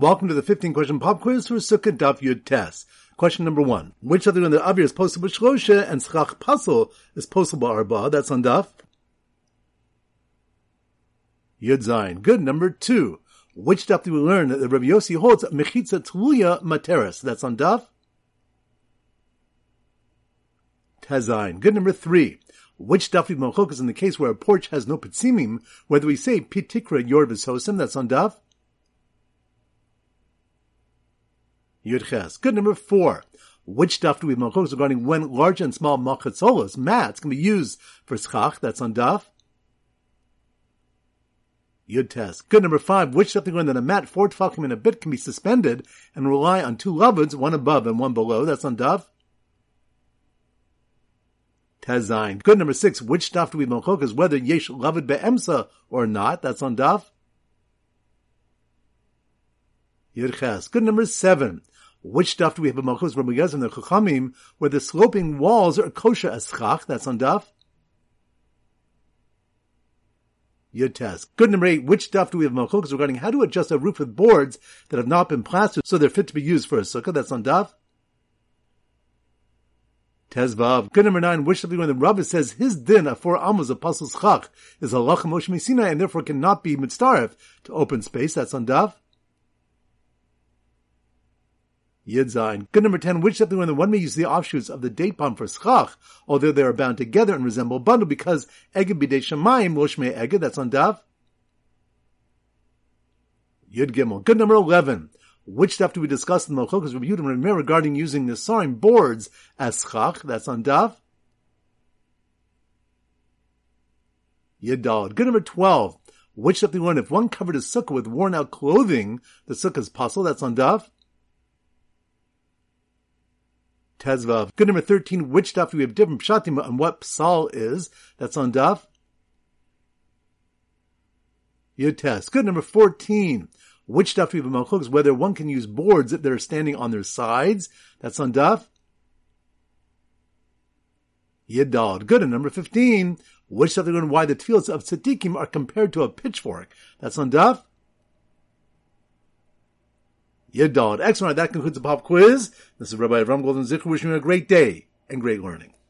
Welcome to the 15 question pop quiz for Sukkot Daf Yud Tes. Question number one. Which of the the Avir is possible Shlosha and Schach Pasel is possible Arba? That's on Daf. Yud Zayin. Good. Number two. Which Daf do we learn that the Rabbi Yossi holds Mechitza Tluya Materis? That's on Daf. Tezayin. Good. Number three. Which Daf do is in the case where a porch has no Pitzimim, whether we say Pitikra Yor V'Sosim? That's on Daf. Yudches. Good number four. Which stuff do we have regarding when large and small machatzolos, mats, can be used for schach? That's on daf. Yud test. Good number five. Which stuff learn that a mat four tefachim in a bit can be suspended and rely on two lavuds, one above and one below? That's on daf. Tezain. Good number six. Which stuff do we is whether yesh lavud be'emsa or not? That's on daf. Yudches. Good number seven. Which stuff do we have in Malchus Rabbi and the Chachamim where the sloping walls are kosher as chach? That's on daf. Yud. Good number eight. Which stuff do we have Malchus regarding how to adjust a roof with boards that have not been plastered so they're fit to be used for a sukkah? That's on daf. Tezvav. Good number nine. Which stuff do we when the Rabbi says his din of four amos Pasul schach is Allah Moshe and therefore cannot be mitzaref to open space? That's on daf. Yid Good number 10, which when the one may use the offshoots of the date palm for schach, although they are bound together and resemble a bundle because eged bidei shamayim loshme eged, that's on daf. Yud Gimel. Good number 11. Which stuff do we discuss in the Malchokas Rabbi Yehuda regarding using the Sarim boards as schach? That's on daf. Yidal. Good number 12. Which stuff do we learn? If one covered his sukkah with worn out clothing, the sukkah is pasul. That's on daf. Tezvav. Good number 13, which daf do we have different pshatim on what psal is? That's on daf. Yud Good number 14. Which daf do we have malchuks? Whether one can use boards if they're standing on their sides. That's on daf. Yidal. Good. And number 15. Which daf do we why the tefillas of tzaddikim are compared to a pitchfork? That's on daf. Yidod. Excellent. That concludes the pop quiz. This is Rabbi Avram Golden Zichur wishing you a great day and great learning.